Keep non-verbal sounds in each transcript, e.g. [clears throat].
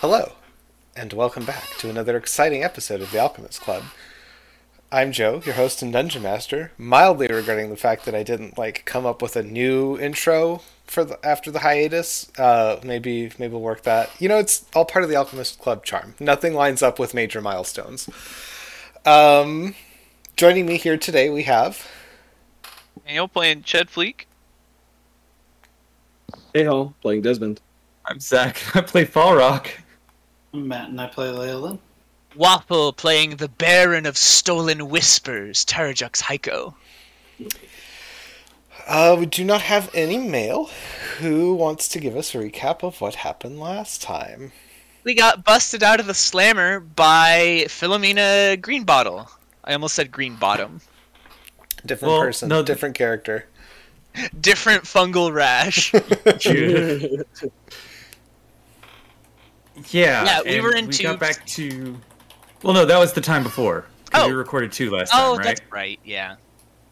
Hello, and welcome back to another exciting episode of the Alchemist Club. I'm Joe, your host and dungeon master, mildly regretting the fact that I didn't like come up with a new intro for the, after the hiatus. Uh, maybe maybe we'll work that. You know, it's all part of the Alchemist Club charm. Nothing lines up with major milestones. Um, joining me here today, we have Daniel playing Ched Fleek. Hey ho, playing Desmond. I'm Zach. [laughs] I play Falrock. I'm Matt and I play Leolin. Waffle playing the Baron of Stolen Whispers, Tarajux Heiko. Uh, we do not have any mail. Who wants to give us a recap of what happened last time? We got busted out of the slammer by Philomena Greenbottle. I almost said Green Bottom. Different Well, person, no, different character. [laughs] Different fungal rash. [laughs] [laughs] yeah. Yeah, we were in We tubes. got back to. Well, no, that was the time before. 'cause Oh. we recorded two last oh, time, right? that's right. Yeah.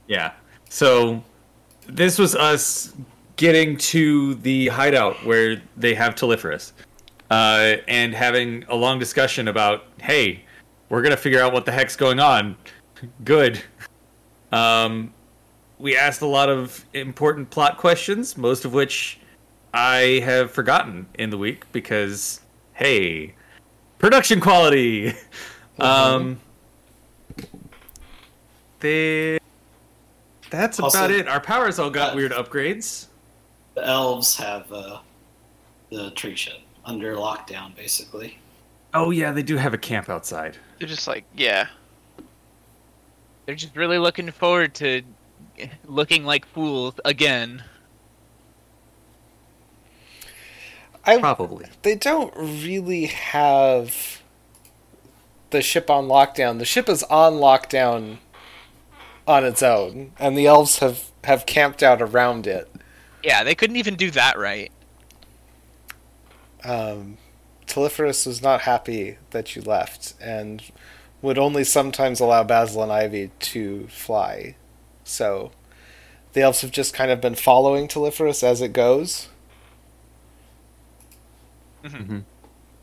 Yeah. So this was us getting to the hideout where they have Telephorus, uh, and having a long discussion about, hey, we're gonna figure out what the heck's going on. Good. Um, we asked a lot of important plot questions, most of which I have forgotten in the week because, hey, production quality. [laughs] Um, they. That's Also- about it. Our powers all got uh, weird upgrades. The elves have uh, the tree shed under lockdown, basically. Oh yeah, they do have a camp outside. They're just like, yeah. They're just really looking forward to looking like fools again. I Probably. they don't really have the ship on lockdown. The ship is on lockdown on its own, and the elves have have camped out around it. Yeah, they couldn't even do that right. Um, Telephorus was not happy that you left, and would only sometimes allow Basil and Ivy to fly. So the elves have just kind of been following Telephorus as it goes.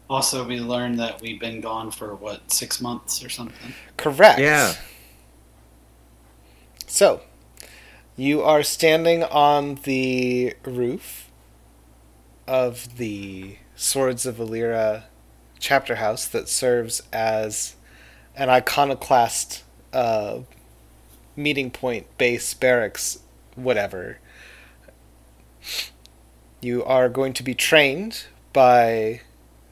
Also, we learned that we've been gone for what six months or something. Correct. Yeah. So, you are standing on the roof of the Swords of Valyra chapter house that serves as an iconoclast uh, meeting point, base, barracks, whatever. You are going to be trained by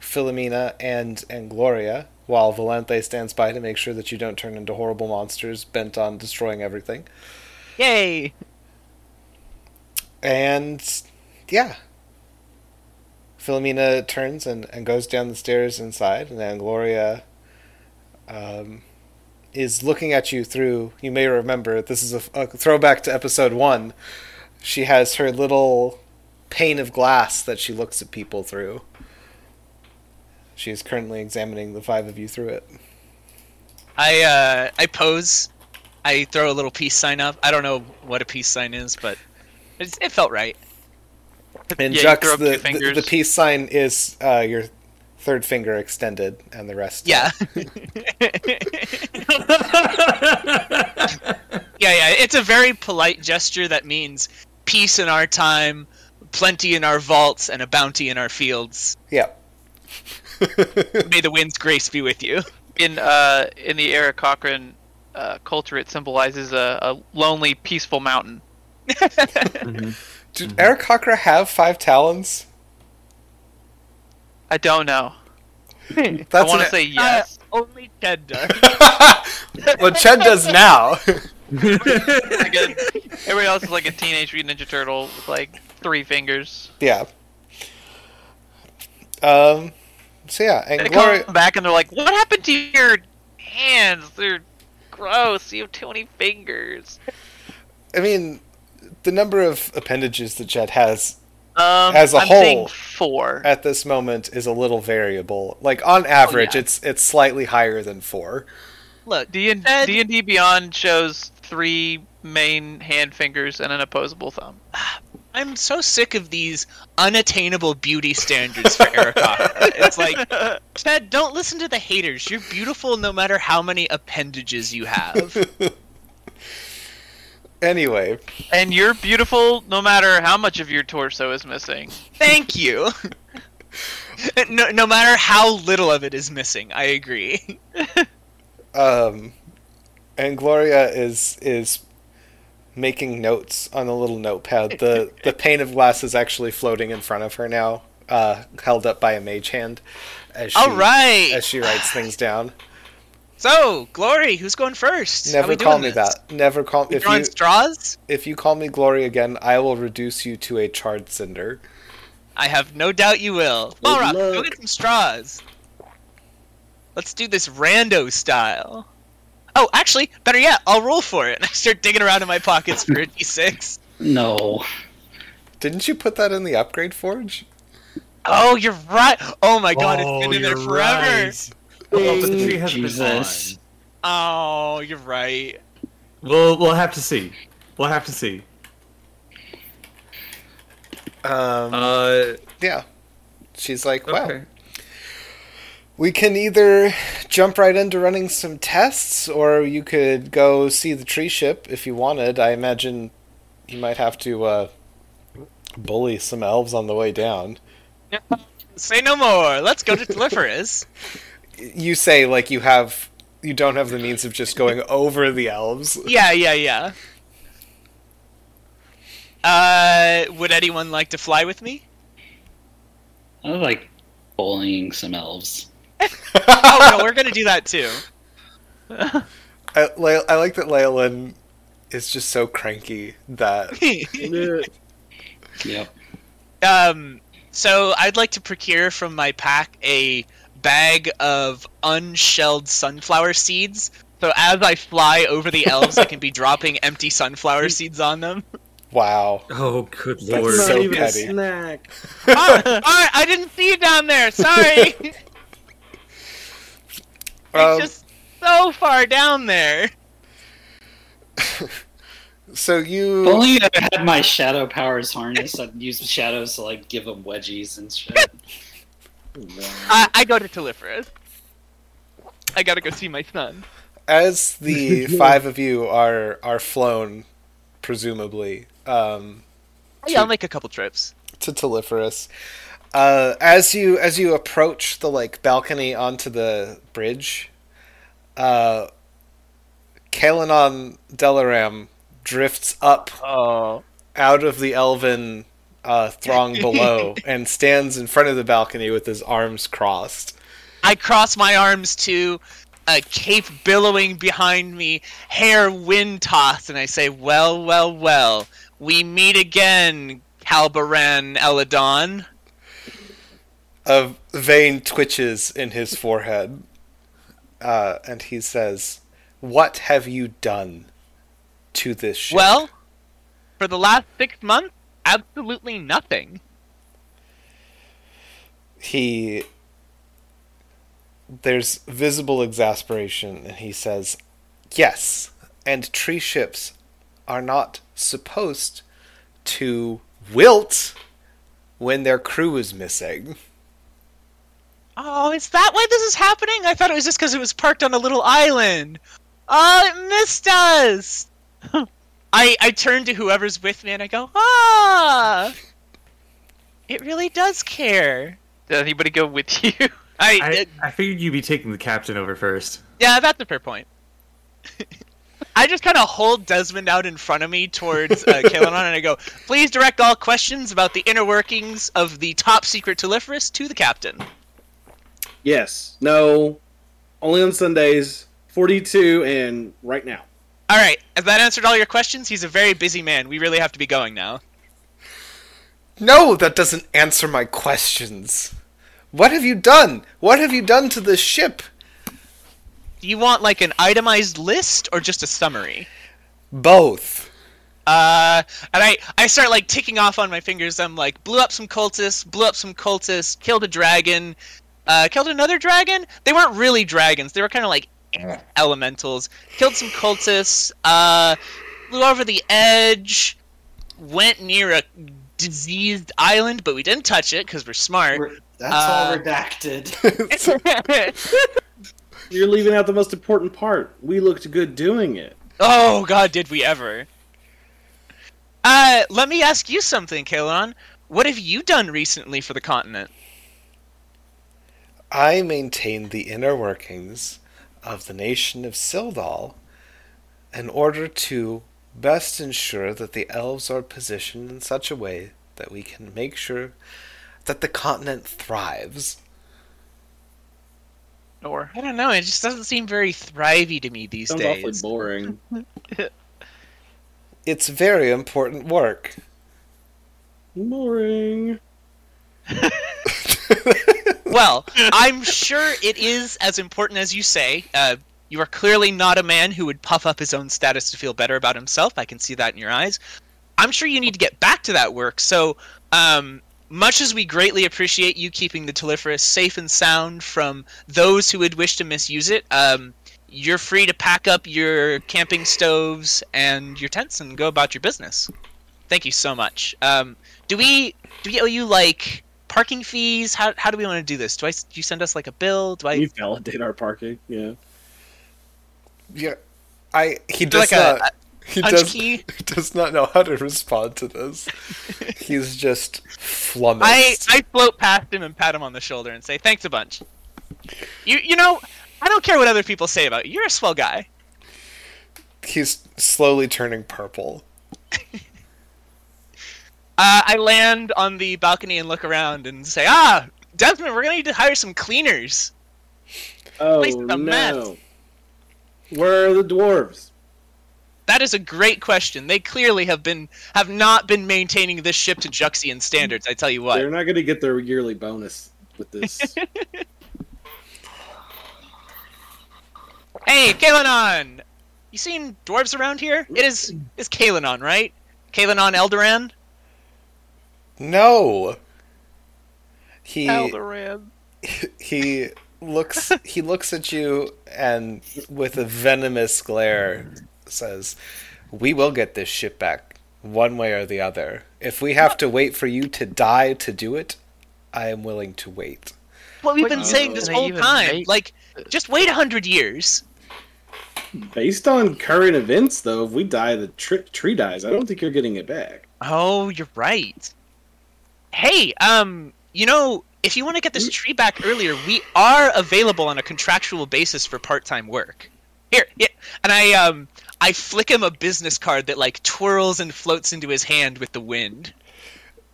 Philomena and and Gloria, while Valente stands by to make sure that you don't turn into horrible monsters bent on destroying everything. Yay! And yeah. Philomena turns and, and goes down the stairs inside, and then Gloria um, is looking at you through. You may remember this is a, a throwback to episode one. She has her little pane of glass that she looks at people through. She is currently examining the five of you through it. I uh I pose. I throw a little peace sign up. I don't know what a peace sign is, but it's, it felt right. And Yeah, Jux, the, the, the peace sign is uh, your third finger extended, and the rest. Yeah. [laughs] [laughs] yeah, yeah. It's a very polite gesture that means peace in our time, plenty in our vaults, and a bounty in our fields. Yeah. [laughs] [laughs] May the wind's grace be with you. In uh, in the Aarakocra uh, culture, it symbolizes a, a lonely, peaceful mountain. [laughs] Did Aarakocra have five talons? I don't know. I want to say yes. Uh, only Ted does. well, Ched does now. Like a- everybody else is like a teenage mutant ninja turtle with like three fingers. yeah. Um. So yeah, and they come back and they're like, "What happened to your hands? They're gross. You have too many fingers." I mean, the number of appendages that Ched has Um, As a I'm whole, four. at this moment is a little variable. Like on average, yeah. it's it's slightly higher than four. Look, D and Ted- D and D Beyond shows three main hand fingers and an opposable thumb. I'm so sick of these unattainable beauty standards for Aarakocra. it's like, Ted, don't listen to the haters. You're beautiful no matter how many appendages you have. [laughs] Anyway, And you're beautiful no matter how much of your torso is missing. Thank you. [laughs] no, no matter how little of it is missing, I agree. um, and Gloria is is making notes on a little notepad. The [laughs] the pane of glass is actually floating in front of her now, uh, held up by a mage hand. As she, All right. As she writes things down. So, Glory, who's going first? Never call me this? that. Never call We if drawing you straws? if you call me Glory again, I will reduce you to a charred cinder. I have no doubt you will. Balrog, go luck. get some straws. Let's do this rando style. Oh, actually, better yet, I'll roll for it. And [laughs] I start digging around in my pockets for a [laughs] d6. No. Didn't you put that in the upgrade forge? Oh, you're right. Oh my god, Oh, it's been in there you're forever. right. Well, the tree hasn't Jesus. been Oh, you're right. on. We'll we'll have to see. We'll have to see. Um, Uh, yeah. She's like, well, okay. We can either jump right into running some tests, or you could go see the tree ship if you wanted. I imagine you might have to uh, bully some elves on the way down. [laughs] Say no more. Let's go to Telephorus. [laughs] You say like you have, you don't have the means of just going over the elves. [laughs] yeah, yeah, yeah. Uh, would anyone like to fly with me? I like bullying some elves. Oh no, we're gonna do that too. [laughs] I, Le- I like that Leolin is just so cranky that Yeah. [laughs] Yep. um, so I'd like to procure from my pack a bag of unshelled sunflower seeds. So as I fly over the elves, I can be [laughs] dropping empty sunflower seeds on them. wow. Oh, good That's lord. Not so even petty. a snack. oh, all right, I didn't see you down there. Sorry, it's Um, just so far down there. [laughs] so you If only I had my shadow powers harness, I'd use the shadows to like give them wedgies and shit. [laughs] I, I go to Telephorus. I gotta go see my son. as the [laughs] five of you are are flown, presumably, um, Yeah, I'll make a couple trips. to Telephorus. Uh, as you as you approach the like balcony onto the bridge, uh, Kalanon Delaram drifts up Oh. out of the elven uh, throng below [laughs] and stands in front of the balcony with his arms crossed. I cross my arms to a cape billowing behind me, hair wind tossed, and I say, Well, well, well, we meet again, Calbaran Eladon. A vein twitches in his forehead, uh, and he says, "What have you done to this ship?" Well, for the last six months, absolutely nothing. he there's visible exasperation and he says yes and tree ships are not supposed to wilt when their crew is missing Oh, is that why this is happening? I thought it was just because it was parked on a little island. Oh, it missed us. [laughs] I I turn to whoever's with me and I go, ah, it really does care. Did anybody go with [laughs] you? I, I, I figured you'd be taking the captain over first. yeah, that's a fair point. [laughs] I just kind of hold Desmond out in front of me towards uh, Kalanon and I go, please direct all questions about the inner workings of the top secret Telephorus to the captain. Yes. No. Only on Sundays. 42 and right now. All right, has that answered all your questions? He's a very busy man. We really have to be going now. no that doesn't answer my questions what have you done what have you done to the ship Do you want like an itemized list or just a summary? both Uh, and I I start like ticking off on my fingers. I'm like blew up some cultists, blew up some cultists, killed a dragon, uh, killed another dragon. They weren't really dragons. They were kind of like elementals. Killed some cultists. Uh, flew over the edge. Went near a diseased island, but we didn't touch it because we're smart. We're- That's Uh, all redacted. [laughs] [laughs] You're leaving out the most important part. We looked good doing it. oh God, did we ever? Uh, let me ask you something, Kalon. What have you done recently for the continent? I maintain the inner workings of the nation of Sildal in order to best ensure that the elves are positioned in such a way that we can make sure that the continent thrives. Or I don't know. It just doesn't seem very thrivey to me these Sounds awfully boring. [laughs] It's very important work. boring. [laughs] [laughs] Well, I'm sure it is as important as you say. Uh, you are clearly not a man who would puff up his own status to feel better about himself. I can see that in your eyes. I'm sure you need to get back to that work. So, um, much as we greatly appreciate you keeping the Telephorus safe and sound from those who would wish to misuse it, um, you're free to pack up your camping stoves and your tents and go about your business. Thank you so much. Um, do we do we owe you like parking fees? How, how do we want to do this? Do I do you send us like a bill? Do I You validate our parking. Yeah. Yeah, I he do does like a, not he does key? [laughs] does not know how to respond to this. [laughs] He's just I flummoxed. I float past him and pat him on the shoulder and say thanks a bunch. You you know I don't care what other people say about you. You're a swell guy. He's slowly turning purple. [laughs] Uh, I land on the balcony and look around and say, Ah, Desmond, we're gonna need to hire some cleaners. Oh Place is a mess. no. Where are the dwarves? That is a great question. They clearly have been have not been maintaining this ship to Juxian standards. I tell you what. They're not going to get their yearly bonus with this. [laughs] Hey, Kalanon! You seen dwarves around here? It is is Kalanon, right? Kalanon Eldoran? No. He Alderaan. [laughs] he looks he looks at you and with a venomous glare says, "We will get this ship back one way or the other. If we have to wait for you to die to do it, I am willing to wait." What we've been do saying this whole time. make? Like, just wait a hundred years. Based on current events, though, if we die, the tri- tree dies. I don't think you're getting it back. Oh, you're right. Hey, um, you know, if you want to get this tree back earlier, we are available on a contractual basis for part-time work. Here, yeah, and I um, I flick him a business card that like twirls and floats into his hand with the wind.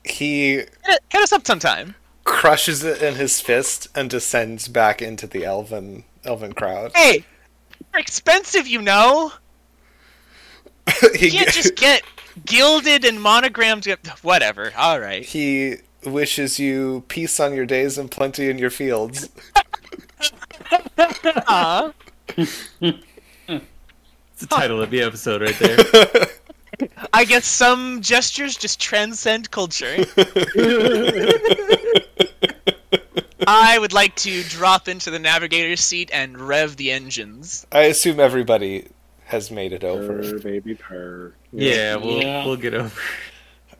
He Hit, us up sometime. crushes it in his fist and descends back into the elven elven crowd. Hey, they're expensive, you know. [laughs] You can't just get gilded and monogrammed. Whatever. All right. he wishes you peace on your days and plenty in your fields. [laughs] Aw. It's the title of the episode right there. [laughs] I guess some gestures just transcend culture. [laughs] I would like to drop into the navigator's seat and rev the engines. I assume everybody has made it over. Purr, baby, purr. Yeah, we'll Yeah. we'll get over.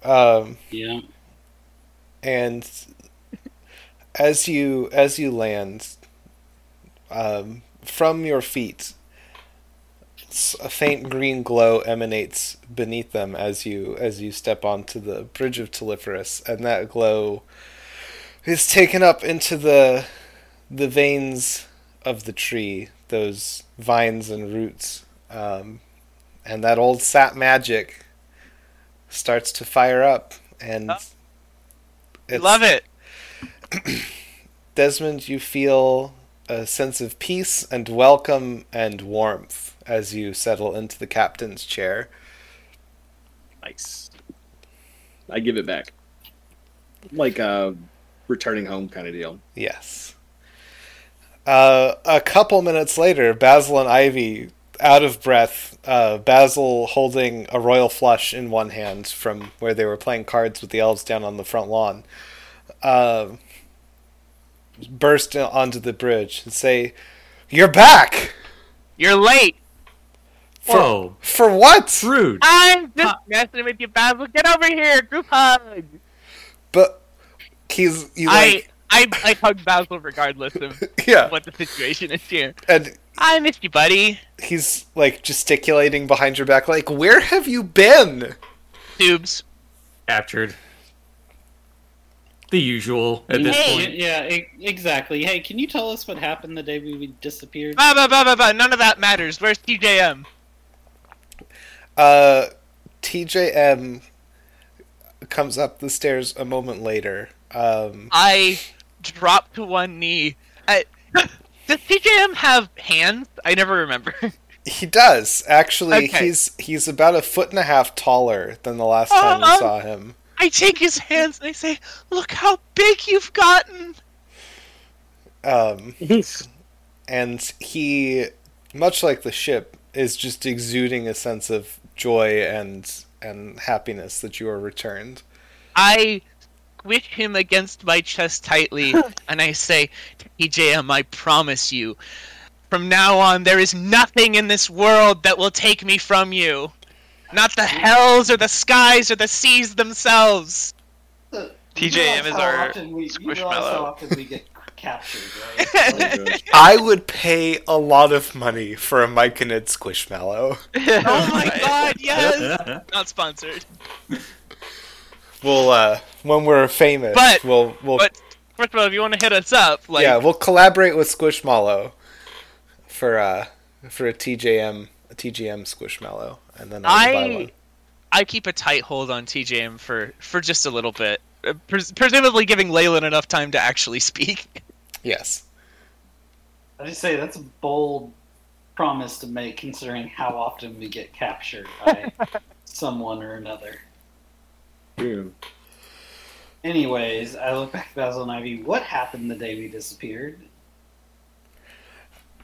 Um, yeah. and as you as you land um, from your feet a faint green glow emanates beneath them as you as you step onto the bridge of Telephorus and that glow is taken up into the the veins of the tree those vines and roots um, and that old sap magic starts to fire up and Oh. it's- Love it. [clears throat] Desmond, you feel a sense of peace and welcome and warmth as you settle into the captain's chair. Nice. I give it back. Like a returning home kind of deal. Yes. Uh, a couple minutes later, Basil and Ivy, out of breath, uh, Basil holding a royal flush in one hand from where they were playing cards with the elves down on the front lawn, uh, burst onto the bridge and say, You're back! You're late. Whoa, For what? rude. I'm just messing with you, Basil. Get over here, group hug. But he's you like I, I I hug Basil regardless of [laughs] yeah, what the situation is here. and I missed you, buddy. he's like gesticulating behind your back, like, "Where have you been?" Tubes. Captured. The usual at this Hey, point. yeah, exactly. Hey, can you tell us what happened the day we disappeared? Bah, bah, bah, bah, bah. None of that matters. Where's TJM? Uh, TJM comes up the stairs a moment later. Um, I drop to one knee. I, does TJM have hands? I never remember. [laughs] he does actually. Okay. He's he's about a foot and a half taller than the last time we Oh, saw him. I take his hands and I say, "Look how big you've gotten." Um, and he, much like the ship, is just exuding a sense of joy and and happiness that you are returned. I squish him against my chest tightly, [laughs] and I say, TJM, um, I promise you, from now on, there is nothing in this world that will take me from you. Not the hells or the skies or the seas themselves. [laughs] TJM you realize is how our often we, you Squishmallow. realize how often we get [laughs] captured, right? Oh I would pay a lot of money for a Myconid Squishmallow. Oh my god, yes! Not sponsored. We'll uh, when we're famous, But- we'll we'll But first of all, if you want to hit us up, like, yeah we'll collaborate with Squishmallow for uh for a TJM a TGM Squishmallow, and then I'll buy I one. I keep a tight hold on TJM for for just a little bit, uh, pres- presumably giving Leolin enough time to actually [laughs] speak. Yes. I just say that's a bold promise to make, considering how often we get captured by [laughs] someone or another. Yeah. Anyways, I look back at Basil and Ivy. What happened the day we disappeared?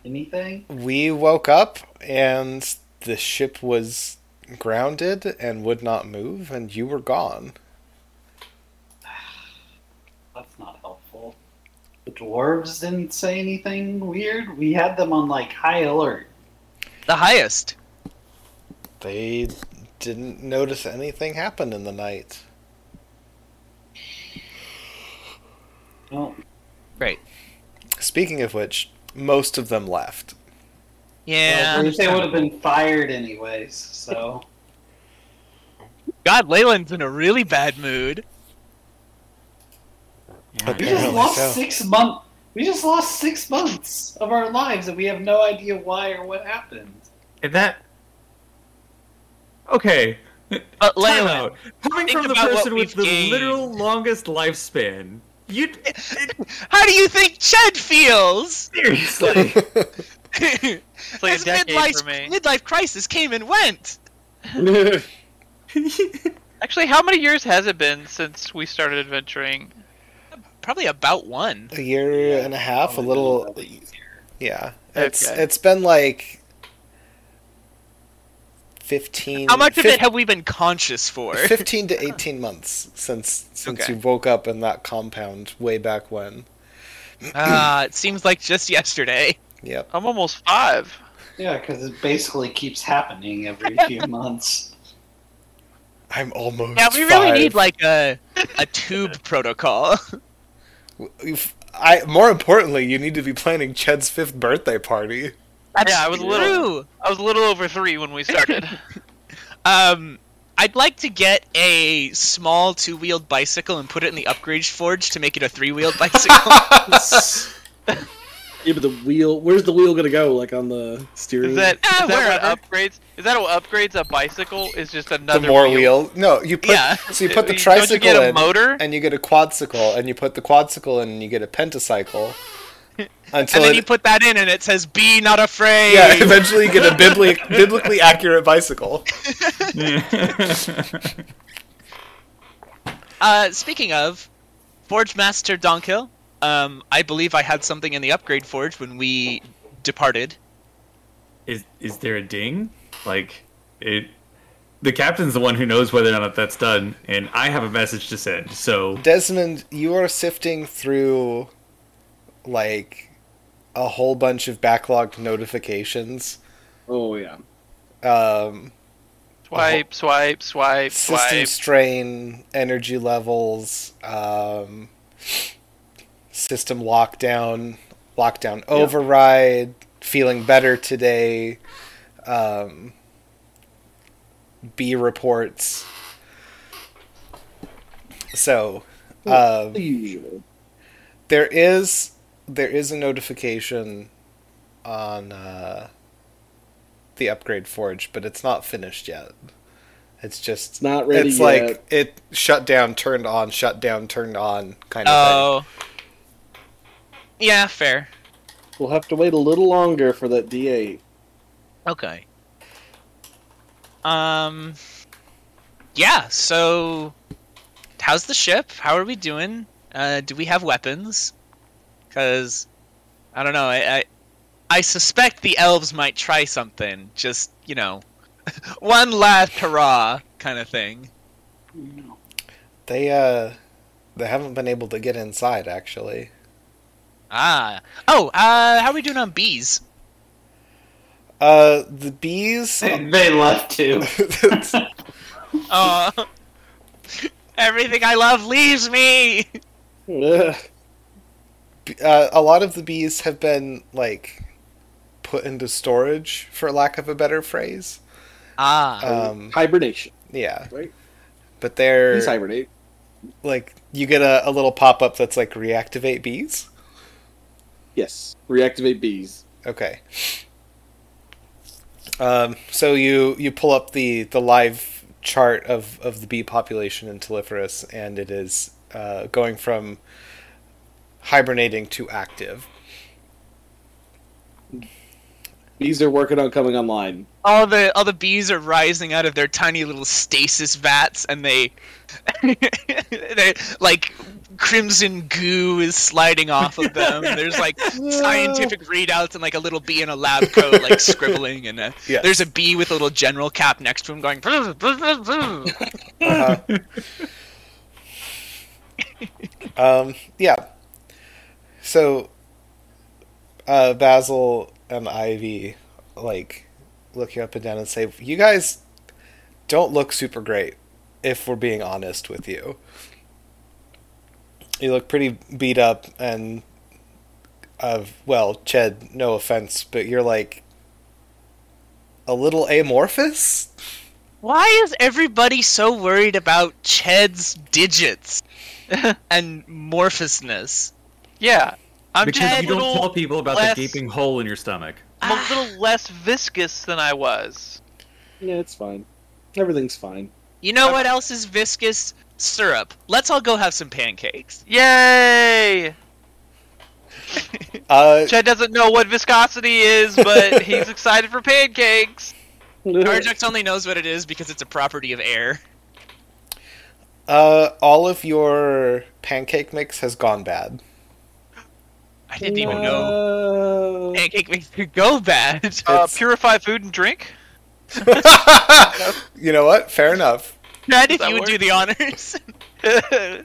Anything? We woke up and the ship was grounded and would not move, and you were gone. [sighs] That's not helpful. The dwarves didn't say anything weird. We had them on like high alert. The highest. They didn't notice anything happen in the night. Well, Right. Speaking of which, most of them left. Yeah. well, they would have been fired anyways. So [laughs] God, Leolin's in a really bad mood. we just lost so. six months. We just lost six months of our lives, and we have no idea why or what happened. And that. Okay. Uh, but Time out. Coming from the person with the gained. literal longest lifespan, you [laughs] how do you think Chad feels? seriously. [laughs] [laughs] It's like His midlife, for me. midlife crisis came and went. Actually, how many years has it been since we started adventuring? Probably about one. A year and a half, a little. been. Yeah, it's Okay. it's been like fifteen. How much of fif- it have we been conscious for? [laughs] Fifteen to eighteen months since since Okay. you woke up in that compound way back when. [clears throat] Ah, it seems like just yesterday. Yep. I'm almost five. Yeah, because it basically keeps happening every [laughs] few months. I'm almost. Yeah, we really five. need like a a tube [laughs] protocol. I more importantly, you need to be planning Ched's fifth birthday party. That's Yeah, I was a little- I was a little over three when we [laughs] started. Um, I'd like to get a small two-wheeled bicycle and put it in the upgrade forge to make it a three-wheeled bicycle. [laughs] Yeah, but the wheel. Where's the wheel gonna go? Like on the steering? Is that, Ah, is that what upgrades? Is that what upgrades a bicycle? Is just The another more wheel. No, you put. Yeah. So you put the Don't you tricycle get a in, motor? and you get a quadcycle, and you put the quadcycle in, and you get a pentacycle. [laughs] Until and then it, you put that in, and it says "Be not afraid." yeah, eventually you get a bibli- [laughs] biblically accurate bicycle. [laughs] Uh, speaking of, Forge Master Donkhill, um, I believe I had something in the upgrade forge when we departed. is is there a ding? Like it. The captain's the one who knows whether or not that's done, and I have a message to send. So Desmond, you are sifting through like a whole bunch of backlogged notifications. Oh yeah. um, Swipe, swipe, swipe, system swipe. strain, energy levels, um, system lockdown, lockdown override, feeling better today, um, B reports. So, um, there is there is a notification on uh, the upgrade forge, but it's not finished yet. It's just It's not ready it's yet. like it shut down, turned on, shut down, turned on kind of Oh. Yeah, fair. We'll have to wait a little longer for that D8. Okay. Um. Yeah. So, how's the ship? How are we doing? Uh, do we have weapons? Because I don't know. I, I I suspect the elves might try something. Just you know, [laughs] one last hurrah kind of thing. thing. They uh they haven't been able to get inside actually. Ah. Oh. Uh. How are we doing on bees? Uh the bees [laughs] they left too. [laughs] Oh. Everything I love leaves me. Ugh. Uh, a lot of the bees have been like put into storage for lack of a better phrase. Ah. Um Hibernation. yeah. Right. But they're Please hibernate. like you get a, a little pop up that's like reactivate bees. Yes. Reactivate bees. Okay. Um, so you you pull up the the live chart of of the bee population in Telephorus, and it is uh, going from hibernating to active. Bees are working on coming online. all the all the bees are rising out of their tiny little stasis vats and they [laughs] they like crimson goo is sliding off of them [laughs] there's like scientific readouts and like a little bee in a lab coat like [laughs] scribbling and uh, Yes. there's a bee with a little general cap next to him going. Uh-huh. um, yeah. So, uh, Basil and Ivy, like, look you up and down and say, "You guys don't look super great." If we're being honest with you, you look pretty beat up, and, uh, well, Ched, no offense, but you're like a little amorphous. why is everybody so worried about ched's digits [laughs] and morphousness Yeah, I'm because just a you don't tell people about less- the gaping hole in your stomach. I'm a little less viscous than I was. Yeah, it's fine. Everything's fine. you know what else is viscous syrup let's all go have some pancakes Yay! [laughs] Uh, Chad doesn't know what viscosity is, but [laughs] he's excited for pancakes. [laughs] Arjux only knows what it is because it's a property of air. Uh, all of your pancake mix has gone bad. I didn't even know pancake mix could go bad. Uh, [laughs] purify food and drink. [laughs] you know what? Fair enough. Chad, if you would work? do the honors. [laughs] uh,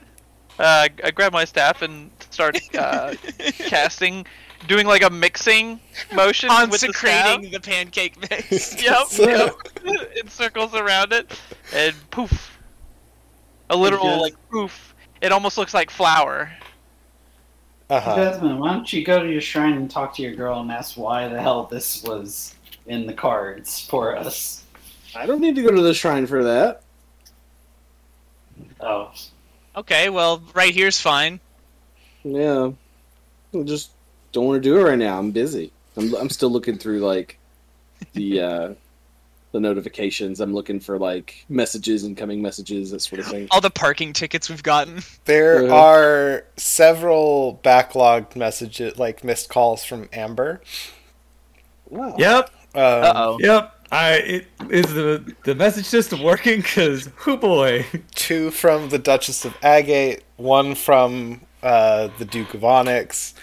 I grab my staff and start uh, casting, doing like a mixing motion with the staff. Consecrating the pancake mix. Yep, yep. it circles around it, and poof. A literal Yes. like poof. It almost looks like flour. Uh huh. Desmond, why don't you go to your shrine and talk to your girl and ask why the hell this was in the cards for us? I don't need to go to the shrine for that. Oh, Okay, well, right here's fine. Yeah. I just don't want to do it right now. I'm busy. I'm, I'm still looking through like the uh the notifications. I'm looking for like messages, incoming messages, that sort of thing. All the parking tickets we've gotten. There Uh-huh. are several backlogged messages, like missed calls from Amber. Wow. Yep, Um, Uh oh. yep. I it, is the the message system working? Cause who boy. Two from the Duchess of Agate, one from uh, the Duke of Onyx.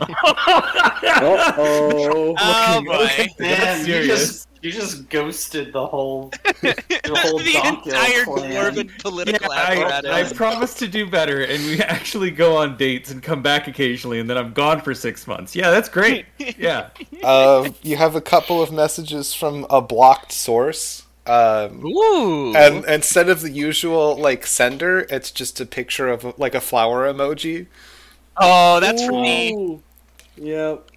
Uh-oh. [laughs] Oh boy. okay. Man, you just you just ghosted the whole [laughs] the whole the Donkey entire clan. dwarven [laughs] political Yeah, I, I promise to do better, and we actually go on dates and come back occasionally, and then I'm gone for six months. Yeah, that's great. Yeah. Uh, you have a couple of messages from a blocked source. Um, Ooh. and instead of the usual like sender, it's just a picture of like a flower emoji. Oh, that's for me. Yep.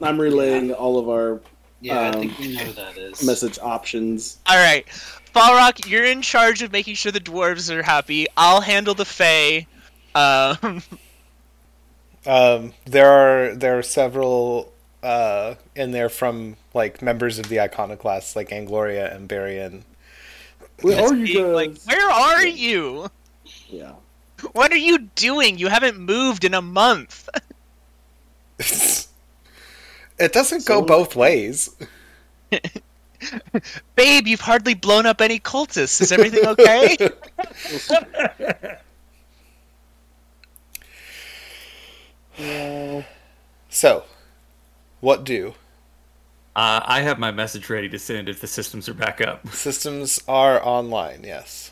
I'm relaying all of our Yeah, I Um, think we know who that is. message options. All right, Falrock, you're in charge of making sure the dwarves are happy. I'll handle the Fae. Um, [laughs] Um, there are there are several uh, in there from like members of the Iconoclasts, like Angloria and Barian. Where are you guys? like, where are you? Yeah. [laughs] What are you doing? You haven't moved in a month. [laughs] it doesn't go both ways. [laughs] Babe, you've hardly blown up any cultists. Is everything okay? Yeah. So, what do? Uh, I have my message ready to send if the systems are back up. Systems are online, yes.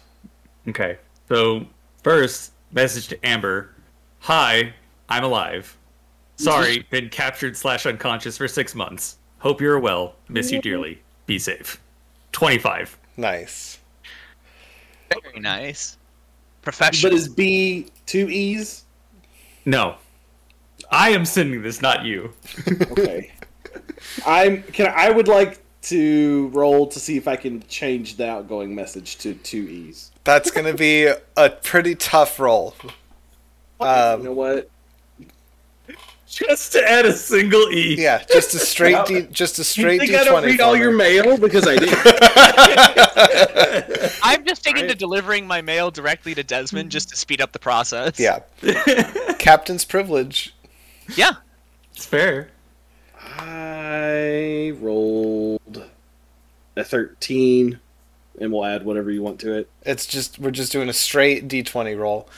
Okay. So first, message to Amber. Hi, I'm alive. Sorry, [laughs] been captured slash unconscious for six months. Hope you're well. Miss you [laughs] dearly. Be safe. Twenty-five. Nice. Very nice. Professional. But is B two E's? No. I am sending this, not you. Okay. I'm can I would like to roll to see if I can change the outgoing message to two E's. That's gonna be a pretty tough roll. you Um, know what? Just to add a single E. yeah, just a straight D, [laughs] just a You straight think D I don't read all your mail because I did. [laughs] I'm just taking to delivering my mail directly to Desmond just to speed up the process. Yeah, [laughs] captain's privilege. Yeah. It's fair. I rolled a thirteen, and we'll add whatever you want to it. It's just we're just doing a straight D twenty roll.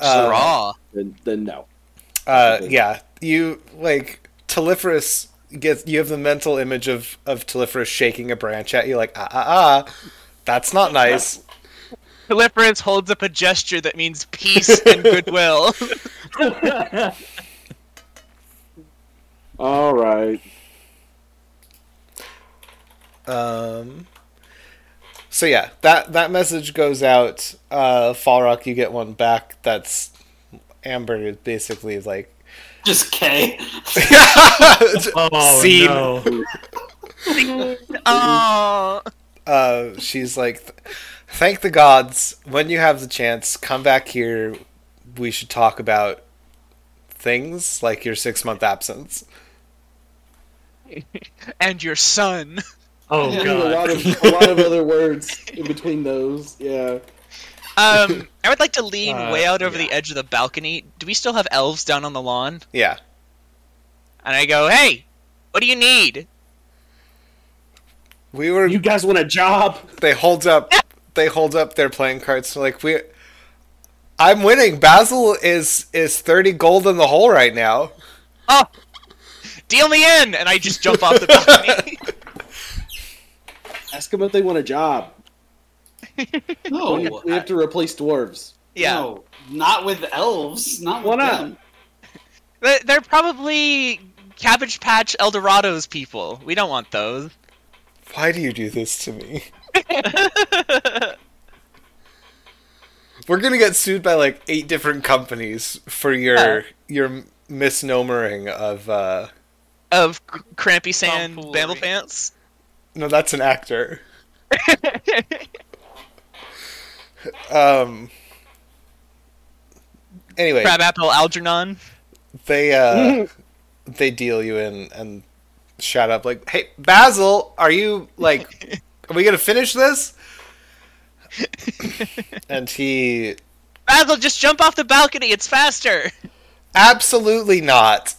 Uh, Raw. Then, then no. Uh, Okay. yeah, you like Telephorus gets you have the mental image of of Telephorus shaking a branch at you like ah ah ah. That's not nice. [laughs] Philipperus holds up a gesture that means peace and goodwill. [laughs] All right. Um. So yeah, that that message goes out. Uh, Falrock, you get one back. That's Amber is basically like Just K. [laughs] Oh Scene. no. oh. [laughs] uh, she's like, thank the gods. When you have the chance, come back here. We should talk about things like your six month absence. [laughs] And your son. Oh a lot god. of a lot of other words in between those. Yeah. Um, I would like to lean Uh, way out over yeah. the edge of the balcony. Do we still have elves down on the lawn? Yeah. And I go, hey, what do you need? We were. You guys want a job? they hold up. They hold up their playing cards. They're like we. I'm winning. Basil is is thirty gold in the hole right now. Oh, deal me in! And I just jump off the balcony. [laughs] Ask them if they want a job. No, we, we have to replace dwarves. yeah, no, not with elves. Not Why with not? them. They- they're probably Cabbage Patch Eldorado's people. We don't want those. Why do you do this to me? [laughs] We're gonna get sued by like eight different companies for your Yeah. your misnomering of. uh of Crampy Sand Tomfoolery. Bamble Pants. No, that's an actor. [laughs] Um. Anyway, Crabapple Algernon. they uh [laughs] they deal you in and shout up like, "Hey, Basil, are you like, [laughs] are we gonna finish this?" and he Basil, just jump off the balcony. It's faster. Absolutely not.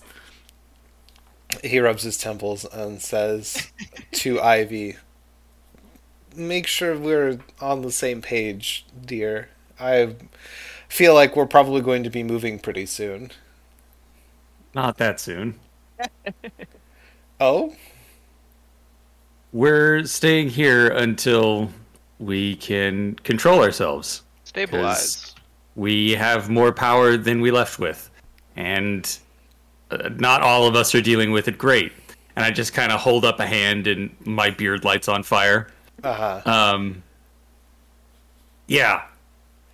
He rubs his temples and says [laughs] to Ivy, Make sure we're on the same page, dear. I feel like we're probably going to be moving pretty soon. Not that soon. [laughs] Oh, We're staying here until we can control ourselves. Stabilize. We have more power than we left with, and not all of us are dealing with it great. And I just kind of hold up a hand, and my beard lights on fire. uh huh. Um, yeah,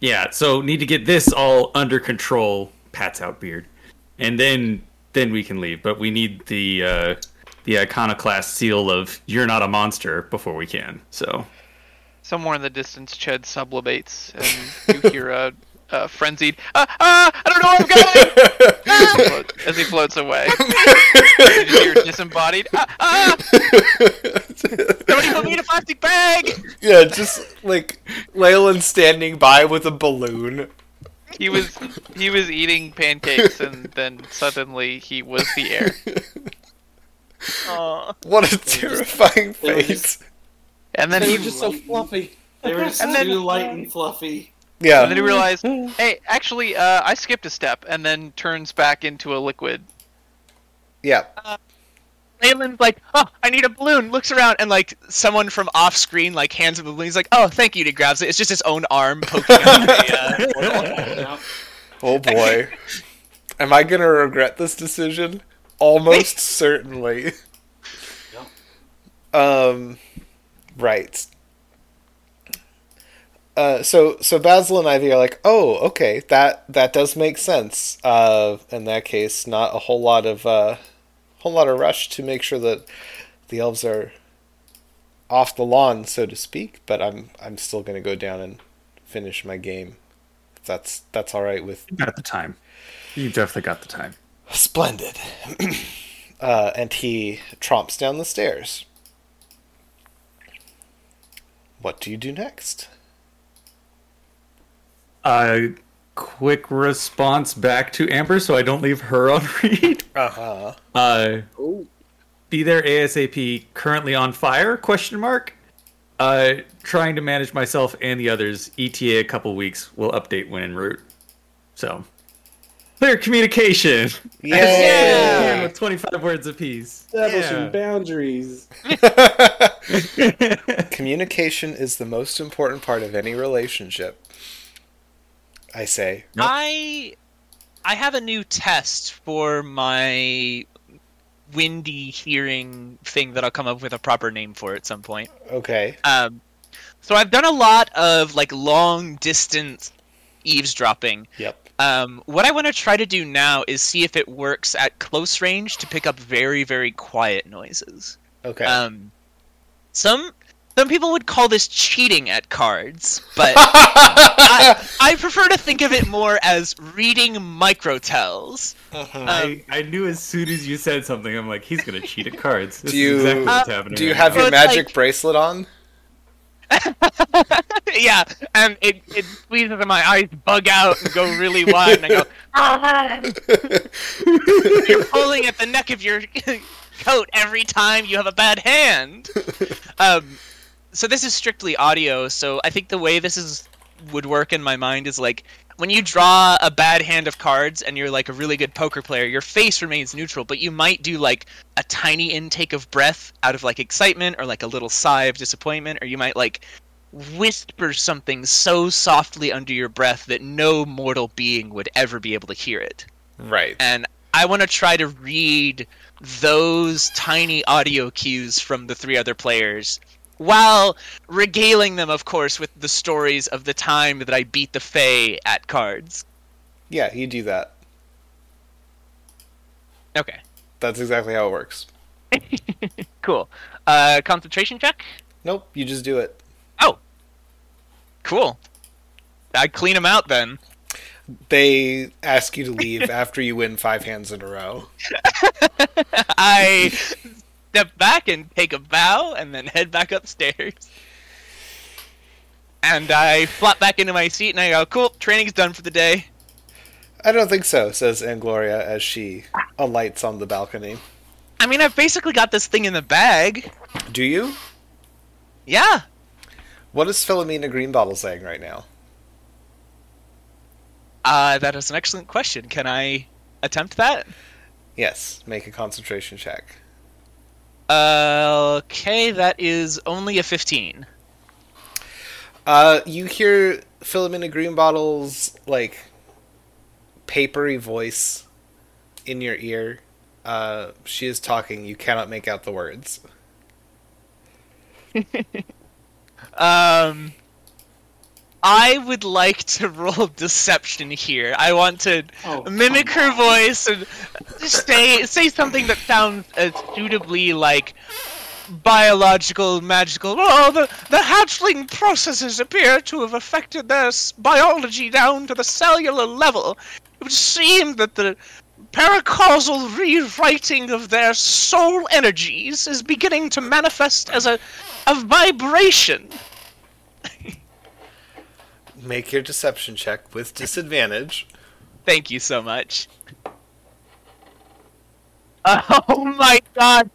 yeah. So need to get this all under control. Pats out beard, and then then we can leave. But we need the uh, the iconoclast seal of "You're not a monster" before we can. So Somewhere in the distance, Ched sublimates, and you hear a, a frenzied, ah, ah, I don't know where I'm going! [laughs] as, he floats, as he floats away. [laughs] you just hear disembodied, ah, ah! Somebody put me in a plastic bag! Yeah, just like Leolin standing by with a balloon. He was he was eating pancakes, and then suddenly he was the air. Aw. What a terrifying they were face. And then They he were just so fluffy. They were [laughs] just And then- light and fluffy. Yeah. and then he realized, [laughs] hey, actually, uh, I skipped a step, and then turns back into a liquid. Yeah. Leolin's like, oh, I need a balloon. Looks around and like someone from off screen like hands him a balloon. He's like, oh, thank you. And he grabs it. It's just his own arm [laughs] poking out the, uh, Oh boy. Am I gonna regret this decision? Almost [laughs] certainly. Um, right. Uh, so so Basil and Ivy are like, oh, okay, that that does make sense. Uh, in that case, not a whole lot of uh, whole lot of rush to make sure that the elves are off the lawn, so to speak. But I'm I'm still gonna go down and finish my game. If that's that's all right with you got the time. You definitely got the time. Splendid. [clears throat] uh, and he tromps down the stairs. What do you do next? Uh, quick response back to Amber, so I don't leave her on [laughs] read. Uh huh. Uh, Oh, be there ASAP. Currently on fire? Question mark. Uh, trying to manage myself and the others. ETA a couple weeks. We'll update when en route. So, clear communication. [laughs] Yay! with twenty five words apiece. establishing Yeah. boundaries. [laughs] Communication is the most important part of any relationship. I say. I I have a new test for my windy hearing thing that I'll come up with a proper name for at some point. Okay. Um, so I've done a lot of like long distance eavesdropping. Yep. Um, what I want to try to do now is see if it works at close range to pick up very very quiet noises. Okay. Um, some some people would call this cheating at cards, but [laughs] I, I prefer to think of it more as reading microtells. Mhm. I, I knew as soon as you said something, I'm like, he's gonna cheat at cards. This Do you- is exactly what's Uh, do you right have now. your Well, it's magic like- bracelet on? [laughs] yeah, and it it squeezes and my eyes bug out and go really wide, and I go. "Ah." You're pulling at the neck of your [laughs] coat every time you have a bad hand. Um, so this is strictly audio. So I think the way this is would work in my mind is like when you draw a bad hand of cards and you're like a really good poker player, your face remains neutral, but you might do like a tiny intake of breath out of like excitement or like a little sigh of disappointment, or you might like whisper something so softly under your breath that no mortal being would ever be able to hear it Right. and I want to try to read those tiny audio cues from the three other players while regaling them, of course, with the stories of the time that I beat the Fae at cards. Yeah, you do that. Okay, That's exactly how it works. [laughs] cool. Uh, concentration check. Nope, you just do it. Oh. Cool. I clean them out then. They ask you to leave [laughs] after you win five hands in a row. [laughs] I step back and take a bow, and then head back upstairs. And I flop back into my seat, and I go, "Cool, training's done for the day." I don't think so, says Angloria as she alights on the balcony. I mean, I've basically got this thing in the bag. Do you? Yeah. What is Philomena Greenbottle saying right now? Uh, that is an excellent question. Can I attempt that? Yes, make a concentration check. Uh, okay, that is only a 15. Uh, you hear Philomena Greenbottle's like papery voice in your ear. Uh, she is talking. You cannot make out the words. [laughs] Um, I would like to [laughs] roll deception here. I want to Oh, mimic her voice and say say something that sounds uh, suitably like biological, magical. Oh, the the hatchling processes appear to have affected their biology down to the cellular level. It would seem that the paracausal rewriting of their soul energies is beginning to manifest as a a vibration. [laughs] Make your deception check with disadvantage. Thank you so much. Oh my god!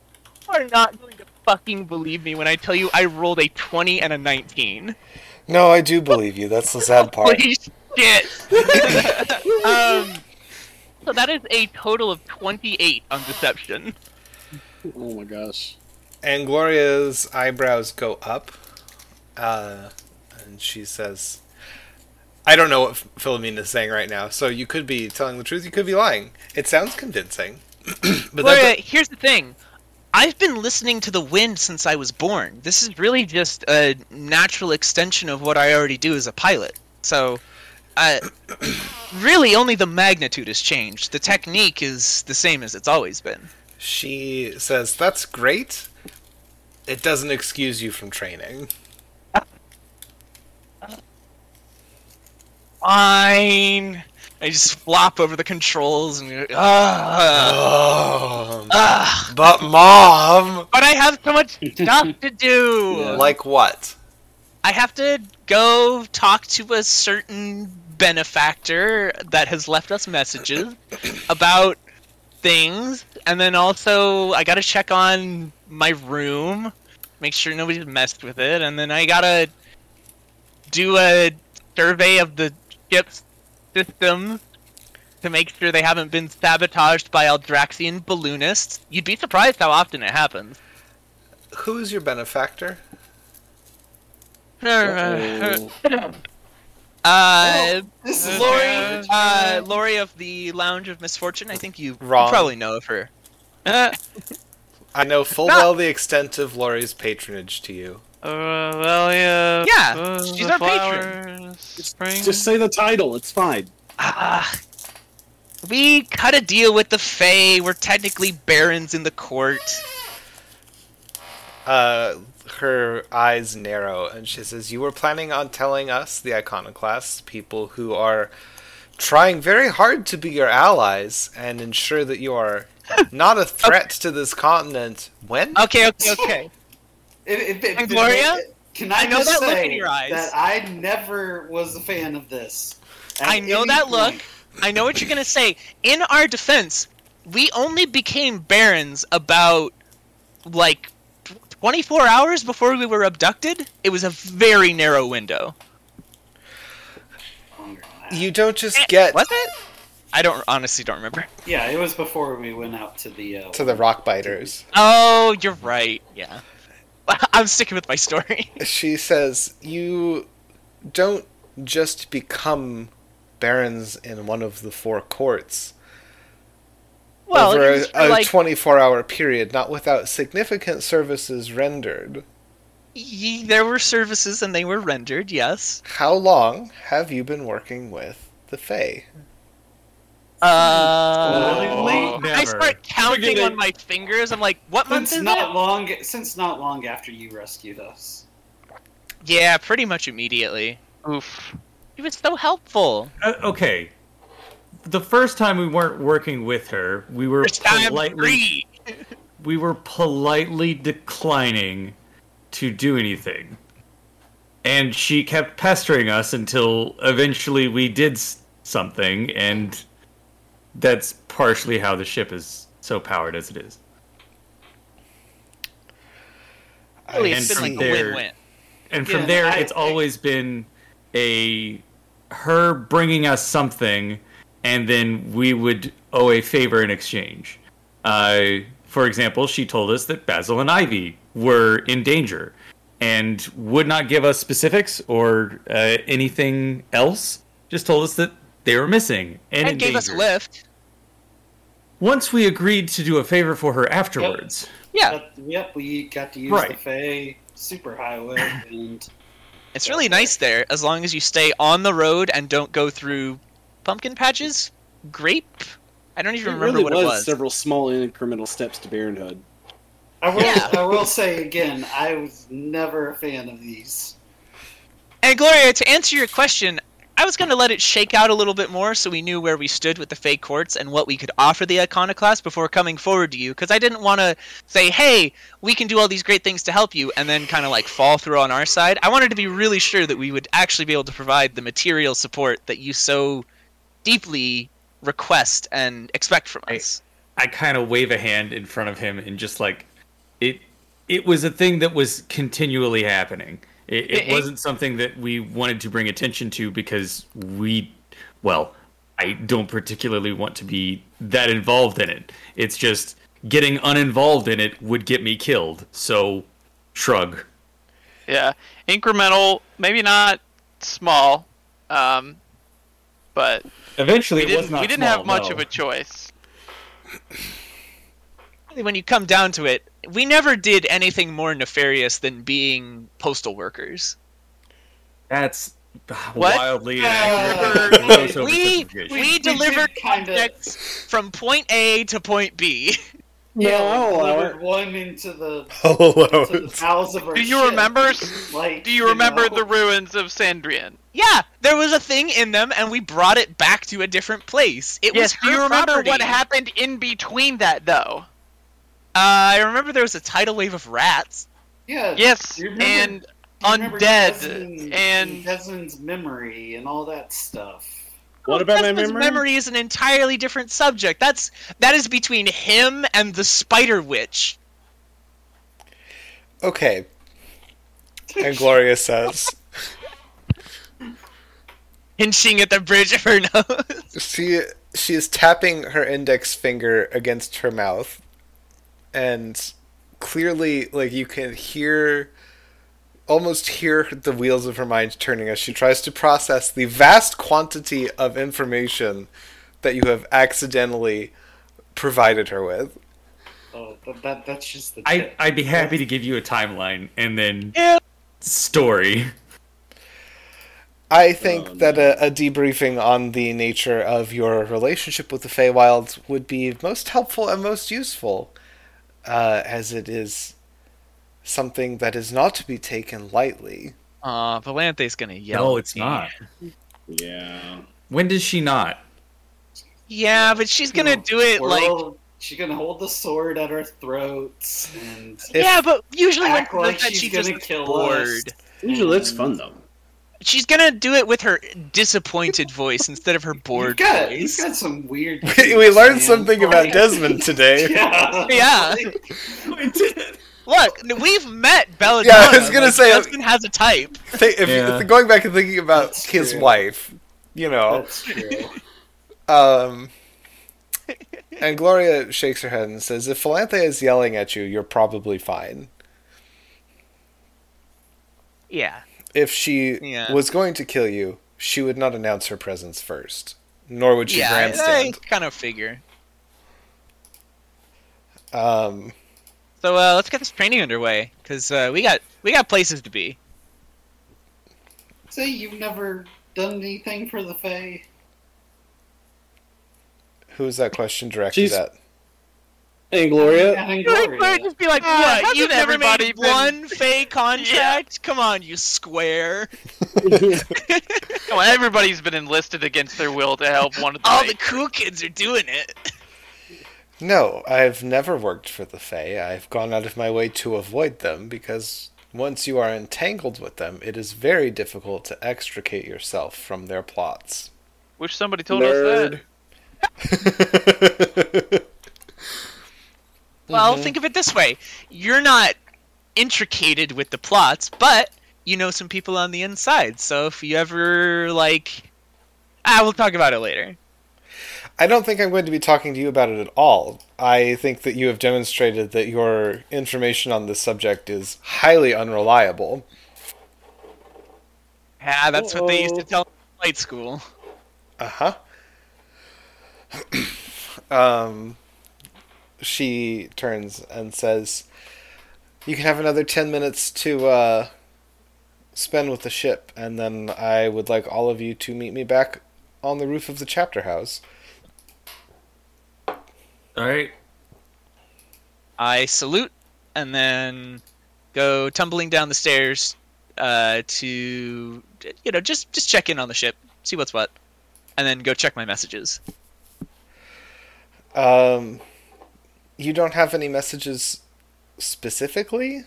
You are not going to fucking believe me when I tell you I rolled a 20 and a 19. No, I do believe you. That's the sad part. Holy shit! [laughs] um, so that is a total of 28 on deception. Oh my gosh. And Gloria's eyebrows go up, uh, and she says, "I don't know what Philomena is saying right now. So you could be telling the truth. You could be lying. It sounds convincing, [clears throat] but Gloria, that, here's the thing. I've been listening to the wind since I was born. This is really just a natural extension of what I already do as a pilot. So, uh, [clears throat] really, only the magnitude has changed. The technique is the same as it's always been. she says that's great. It doesn't excuse you from training. Fine. I just flop over the controls and go, ah, Oh, ah. but mom, But I have so much stuff to do. [laughs] like what? I have to go talk to a certain benefactor that has left us messages [coughs] about things, and then also I gotta check on my room, make sure nobody's messed with it, and then I gotta do a survey of the ship's systems to make sure they haven't been sabotaged by Aldraxian balloonists. You'd be surprised how often it happens. Who is your benefactor? Uh-oh. Uh, [laughs] This is Lori, bad. uh, Lori of the Lounge of Misfortune. I think you, you Wrong. probably know of her. Uh, [laughs] I know full Not- well the extent of Laurie's patronage to you. Uh, well, yeah. Yeah, uh, she's the our patron. Spring. Just say the title. It's fine. ah, we cut a deal with the Fae. We're technically barons in the court. Uh, her eyes narrow, and she says, "You were planning on telling us, the iconoclasts, people who are trying very hard to be your allies and ensure that you are [laughs] not a threat to this continent. When? Okay, okay, okay. It- it- it- And Gloria? Can I, I know just that look say in your eyes. that I never was a fan of this. I know any that look. I know what you're gonna say. In our defense, we only became barons about like 24 hours before we were abducted. It was a very narrow window. Longer than that. You don't just get Was it? I don't honestly don't remember. Yeah, it was before we went out to the. Uh, to the rock biters." Oh, you're right. Yeah. [laughs] I'm sticking with my story. [laughs] She says, "You don't just become barons in one of the four courts." Well, over it was for, a, a like 24 hour period, not without significant services rendered. ye- there were services and they were rendered. Yes. How long have you been working with the Fae? Uh, Oh, I start counting Forget on my fingers. I'm like, what month since is not it? long, since not long after you rescued us. Yeah, pretty much immediately. Oof. He was so helpful. Uh, okay. The first time we weren't working with her, we were time politely three. [laughs] we were politely declining to do anything. And she kept pestering us until eventually we did something, and that's partially how the ship is so powered as it is. Really, I it's been see. like a There- win-win. And from Yeah, there, I- it's always been a her bringing us something, and then we would owe a favor in exchange. Uh, for example, she told us that Basil and Ivy were in danger and would not give us specifics or uh, anything else. Just told us that they were missing and, And gave us a lift. Once we agreed to do a favor for her afterwards. Yeah, But, yep, we got to use Right. the Fey superhighway, [coughs] and it's really nice there as long as you stay on the road and don't go through pumpkin patches. Grape. I don't even It remember really what was, it was. several small incremental steps to Baronhood. I will. Yeah. I will say again, I was never a fan of these. And Gloria, to answer your question, I was going to let it shake out a little bit more so we knew where we stood with the fake courts and what we could offer the iconoclast before coming forward to you. Because I didn't want to say, hey, we can do all these great things to help you, and then kind of like fall through on our side. I wanted to be really sure that we would actually be able to provide the material support that you so deeply request and expect from I- us. I kind of wave a hand in front of him and just like it it was a thing that was continually happening. It, it It- it- wasn't something that we wanted to bring attention to because we well, I don't particularly want to be that involved in it. It's just getting uninvolved in it would get me killed. So shrug. Yeah, incremental, maybe not small, um, but Eventually we it didn't. not We didn't small, have much no. of a choice. When you come down to it, we never did anything more nefarious than being postal workers. That's What? wildly Uh, inaccurate. Gross we oversimplification. we We delivered did kinda- objects from point A to point B. [laughs] Yeah, No, we delivered one into the, [laughs] Hello. into the bowels of our Do you ship. remember? Like, Do you remember know? the ruins of Sandrian? Yeah, there was a thing in them, and we brought it back to a different place. It was Yes. Do you remember property. what happened in between that, though? Uh, I remember there was a tidal wave of rats. Yeah. Yes, remember- and undead, Desmond- and Desmond's memory and all that stuff. What about my Desmond's memory? memory is an entirely different subject. That's that is between him and the Spider Witch. Okay. And Gloria says, Hinching at the bridge of her [laughs] nose. she she is tapping her index finger against her mouth and clearly like you can hear almost hear the wheels of her mind turning as she tries to process the vast quantity of information that you have accidentally provided her with Oh, that, that that's just the I, tip. I'd be happy to give you a timeline and then Yeah. story. I think Oh, that a, a debriefing on the nature of your relationship with the Feywild would be most helpful and most useful, uh, as it is something that is not to be taken lightly. Aw, Valante's gonna yell. No, at it's me. not. [laughs] Yeah. When does she not? Yeah, but she's gonna do it We're like. she can hold the sword at her throats and yeah, but usually when act she does like that, she's she gonna just kill bored. us. Usually it's fun though. She's gonna do it with her disappointed [laughs] voice instead of her You've bored got, you've voice. got some weird. [laughs] we learned man. something about Desmond today. [laughs] Yeah. Yeah. Look, we've met Belladonna. Yeah, I was gonna like, say- Desmond has a type. Think- if Yeah. you, going back and thinking about That's his true. wife, you know, That's true. um, and Gloria shakes her head and says, "If Philanthe is yelling at you, you're probably fine. Yeah. If she Yeah. was going to kill you, she would not announce her presence first, nor would she yeah, I, grandstand." kind of figure. Um, So uh, let's get this training underway, cause uh, we got we got places to be. Say you've never done anything for the Fae. who is that question directed She's- at? Hey, Gloria. And You'd like, Gloria. just be like, Uh, what? hasn't You've never everybody made been- one [laughs] fake contract? Come on, you square. [laughs] Come on, everybody's been enlisted against their will to help one of the. All the cool kids are doing it. [laughs] No, I've never worked for the Fae. I've gone out of my way to avoid them because once you are entangled with them, it is very difficult to extricate yourself from their plots. Wish somebody told us that. Well, Mhm. think of it this way: you're not intricated with the plots, but you know some people on the inside. So if you ever like, ah, we'll talk about it later. I don't think I'm going to be talking to you about it at all. I think that you have demonstrated that your information on this subject is highly unreliable. Yeah, that's what they used to tell me in flight school. Uh huh. [clears throat] um, she turns and says, "You can have another ten minutes to uh, spend with the ship, and then I would like all of you to meet me back on the roof of the chapter house." All right. I salute and then go tumbling down the stairs uh, to you know just just check in on the ship, see what's what, and then go check my messages. Um, you don't have any messages specifically?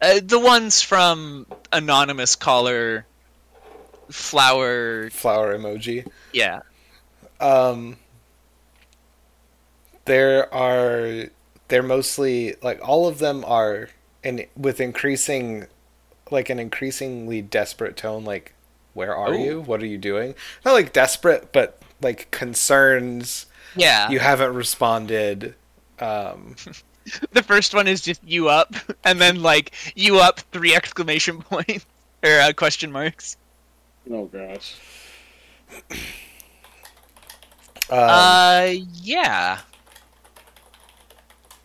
Uh, the ones from anonymous caller, flower. Flower emoji. Yeah, Um, there are they're mostly like all of them are in with increasing like an increasingly desperate tone like where are Ooh. you what are you doing not like desperate but like concerns yeah. you haven't responded um [laughs] The first one is just you up, and then like you up three exclamation [laughs] points or uh, question marks. Oh gosh. um, Uh, yeah.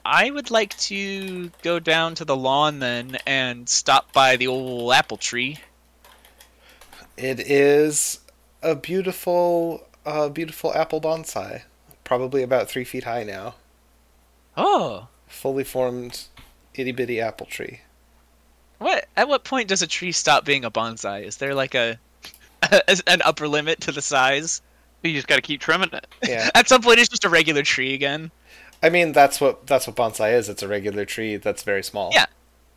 I would like to go down to the lawn then and stop by the old apple tree. it is a beautiful uh beautiful apple bonsai probably about three feet high now Oh, fully formed itty bitty apple tree what? At what point does a tree stop being a bonsai? Is there like a [laughs] an upper limit to the size? You just got to keep trimming it. yeah [laughs] At some point, it's just a regular tree again. I mean, that's what that's what bonsai is. It's a regular tree that's very small. Yeah.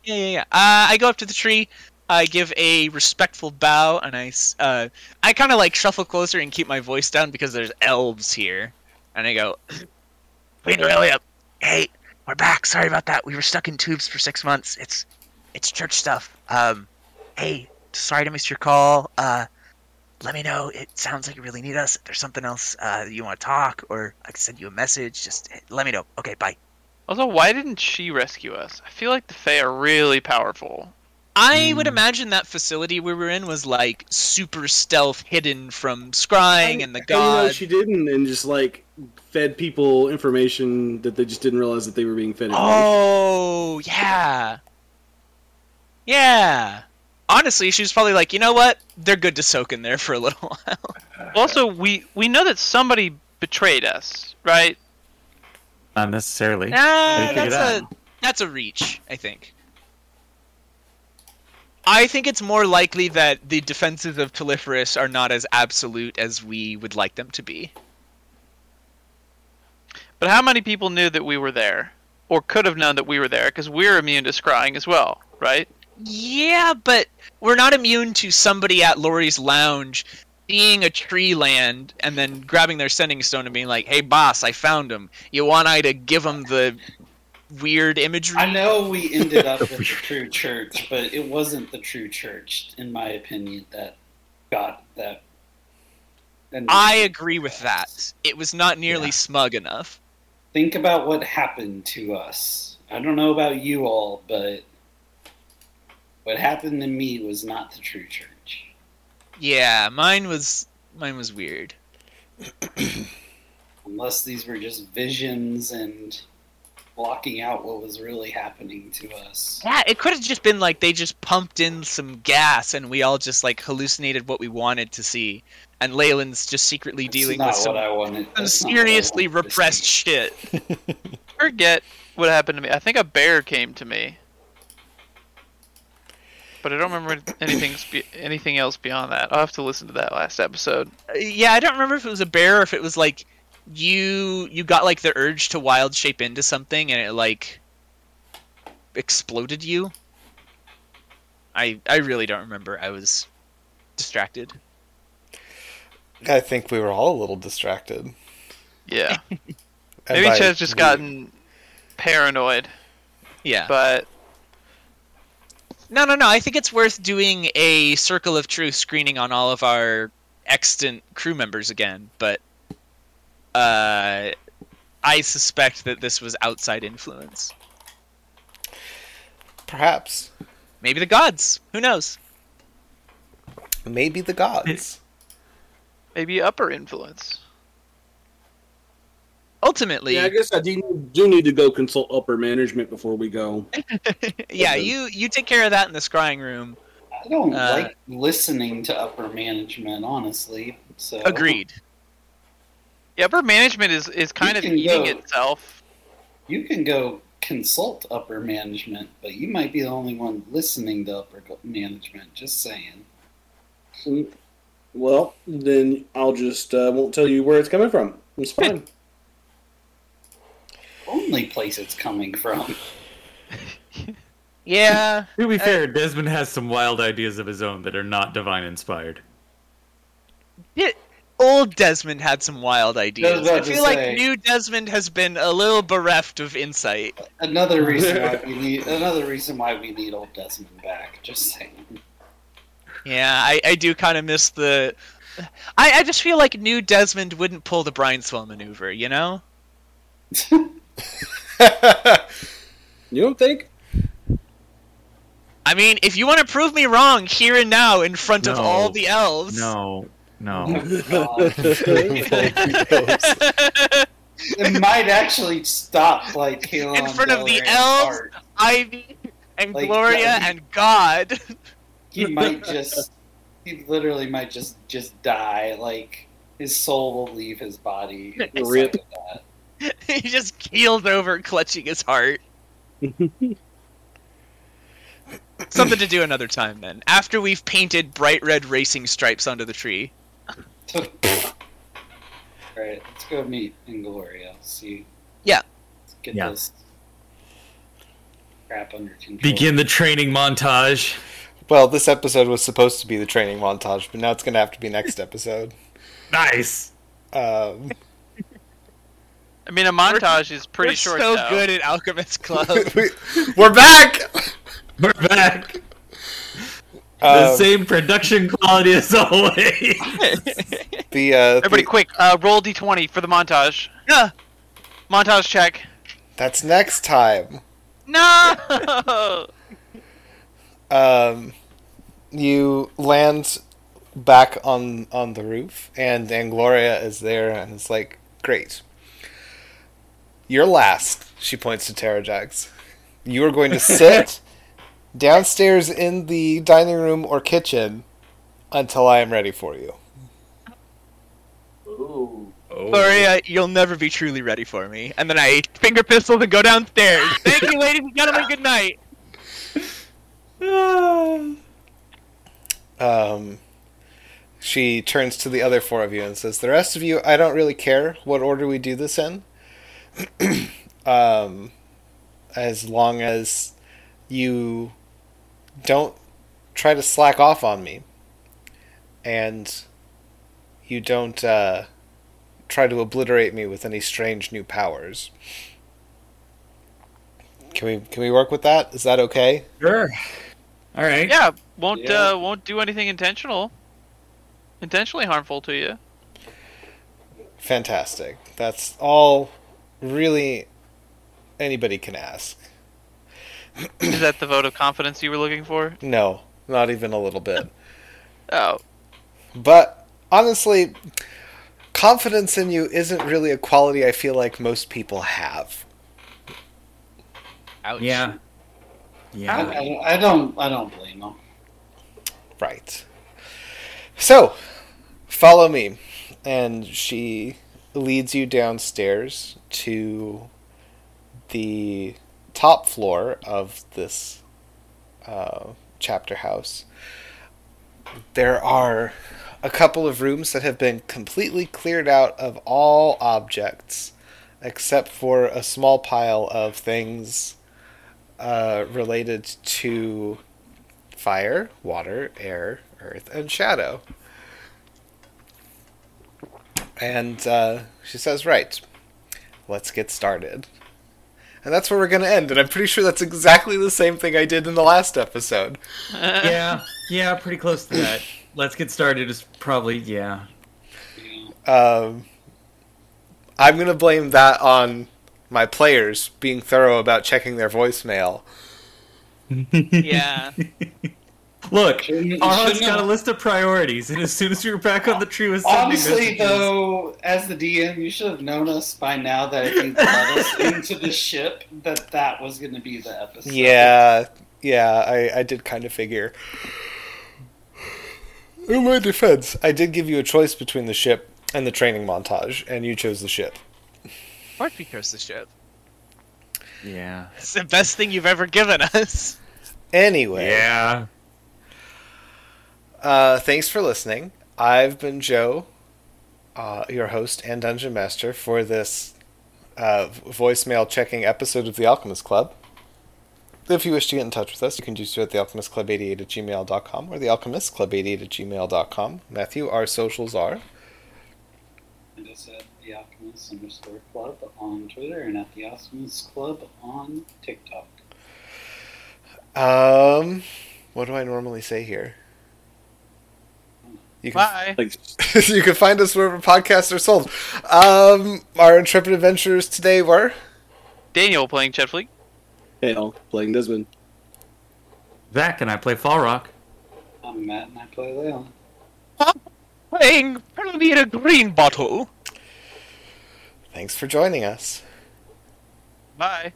Yeah, yeah, yeah. Uh, I go up to the tree. I give a respectful bow, and I, s- uh, I kind of like shuffle closer and keep my voice down because there's elves here. And I go, [laughs] Queen Aurelia, hey, we're back. Sorry about that. We were stuck in tubes for six months. It's, it's church stuff. Um, hey, sorry to miss your call. Uh, let me know. It sounds like you really need us. If there's something else uh, you want to talk, or I can send you a message, just let me know. Okay, bye. Also, why didn't she rescue us? I feel like the Fae are really powerful. I hmm. would imagine that facility we were in was like super stealth, hidden from scrying and the And, you know, god. she didn't, and just like fed people information that they just didn't realize that they were being fed. information. Oh yeah, yeah. Honestly, she was probably like, you know what? They're good to soak in there for a little [laughs] while. [laughs] Also, we we know that somebody betrayed us, right? Not necessarily. Nah, How do you figure that's a that's a reach, I think. I think it's more likely that the defenses of Telephorus are not as absolute as we would like them to be. But how many people knew that we were there, or could have known that we were there? Because we're immune to scrying as well, right? Yeah, but we're not immune to somebody at Lori's lounge seeing a tree land and then grabbing their sending stone and being like, "Hey, boss, I found him. You want I to give him the weird imagery?" I know we ended up [laughs] at the true church, but it wasn't the true church, in my opinion, that got that. And I agree with that. It was not nearly Yeah. smug enough. think about what happened to us. I don't know about you all, but what happened to me was not the true church. Yeah, mine was mine was weird. Unless these were just visions and blocking out what was really happening to us. Yeah, it could have just been like they just pumped in some gas and we all just like hallucinated what we wanted to see. And Leolin's just secretly That's dealing with some, what I wanted. some that's not what I seriously repressed shit. [laughs] Forget what happened to me. I think a bear came to me, but I don't remember anything spe- anything else beyond that. I'll have to listen to that last episode. Uh, yeah, I don't remember if it was a bear or if it was like you you got like the urge to wild shape into something and it like exploded you. I I really don't remember. I was distracted. I think we were all a little distracted. Yeah, [laughs] maybe by Chad's just we- gotten paranoid, Yeah. but No, no, no. I think it's worth doing a circle of truth screening on all of our extant crew members again, but uh, I suspect that this was outside influence. Perhaps. Maybe the gods. Who knows? Maybe the gods. Maybe upper influence. Ultimately, Yeah, I guess I do, do need to go consult upper management before we go. [laughs] [laughs] yeah, you you take care of that in the scrying room. I don't Uh, like listening to upper management, honestly. So Agreed. Yeah, upper management is is kind of eating go. itself. You can go consult upper management, but you might be the only one listening to upper management. Just saying. Well, then I'll just uh, won't tell you where it's coming from. It's fine. [laughs] Only place it's coming from. [laughs] Yeah. [laughs] To be fair, Desmond has some wild ideas of his own that are not divine inspired. Yeah, Old Desmond had some wild ideas. about I to feel like say. new Desmond has been a little bereft of insight. Another [laughs] reason why we need another reason why we need old Desmond back. Just saying. Yeah, I, I do kind of miss the. I, I just feel like new Desmond wouldn't pull the Brineswell maneuver, you know? [laughs] You don't think? I mean, if you want to prove me wrong here and now in front of all the elves. No, no. [laughs] It [laughs] might actually stop like Kalon In front of the elves? heart. Ivy and Like, Gloria yeah, and God. He might just he literally might just just die. Like his soul will leave his body. [laughs] Rip. That. he just keeled over, clutching his heart. Something to do another time then. After we've painted bright red racing stripes onto the tree. [laughs] Alright, let's go meet Ingloria. See. Yeah. Let's get Yeah. this crap under control. Begin the training montage. well, this episode was supposed to be the training montage, but now it's going to have to be next [laughs] episode. Nice. Um, [laughs] I mean, a montage is pretty We're short. so though. good at Alchemist Club. we, we're back! We're back. The Um, same production quality as always. [laughs] the, uh, Everybody, the- quick! Uh, roll d20 for the montage. Yeah. Montage check. that's next time. No. [laughs] um, you land back on on the roof, and Angloria is there, and it's like, great. You're last. She points to Terrajax. You are going to [laughs] sit downstairs in the dining room or kitchen until I am ready for you. Ooh. Oh. Gloria, you'll never be truly ready for me. And then I finger pistol and go downstairs. [laughs] Thank you, ladies and gentlemen. Good night. [sighs] Um, she turns to the other four of you and says, "The rest of you, I don't really care what order we do this in, [clears throat] um, as long as you don't try to slack off on me, and you don't uh, try to obliterate me with any strange new powers." Can we can we work with that? Is that okay? Sure. All right. yeah, won't Yeah. uh, won't do anything intentional, intentionally harmful to you. Fantastic. That's all really anybody can ask. Is that the vote of confidence you were looking for? No, not even a little bit. [laughs] Oh, But honestly, confidence in you isn't really a quality I feel like most people have. Ouch. Yeah. Yeah. I, I don't I don't blame them. Right. So, follow me. And she leads you downstairs to the top floor of this uh, chapter house. There are a couple of rooms that have been completely cleared out of all objects except for a small pile of things uh, related to fire, water, air, earth, and shadow. And uh, she says, Right, let's get started. And that's where we're going to end. And I'm pretty sure that's exactly the same thing I did in the last episode. [laughs] yeah. Yeah. Pretty close to that. Let's get started. Is probably yeah. Um, I'm gonna blame that on my players being thorough about checking their voicemail. [laughs] Yeah. [laughs] Look, Shouldn't- you Arhan's got a list of priorities, and as soon as we were back on the tree with sending Honestly, messages- though, as the DM, you should have known us by now that if you let us into the ship, that that was going to be the episode. Yeah, yeah, I, I did kind of figure. In my defense, I did give you a choice between the ship and the training montage, and you chose the ship. Fort because the ship. yeah, It's the best thing you've ever given us. Anyway, yeah. Uh, thanks for listening. I've been Joe, uh, your host and dungeon master for this uh, voicemail checking episode of the Alchemist Club. If you wish to get in touch with us, you can do so at thealchemistclub88 at gmail.com or thealchemistclub88 at gmail.com. Matthew, our socials are. And us at the Alchemist underscore club on Twitter and at the Alchemist Club on TikTok. Um, what do I normally say here? You can, Bye. Like, [laughs] [laughs] you can find us wherever podcasts are sold. Um, our intrepid adventurers today were Daniel playing Chet Fleet. hell, playing Desmond. Zach and I play Falrock. I'm Matt and I play Leolin. Playing Pearlina Green Bottle. thanks for joining us. Bye.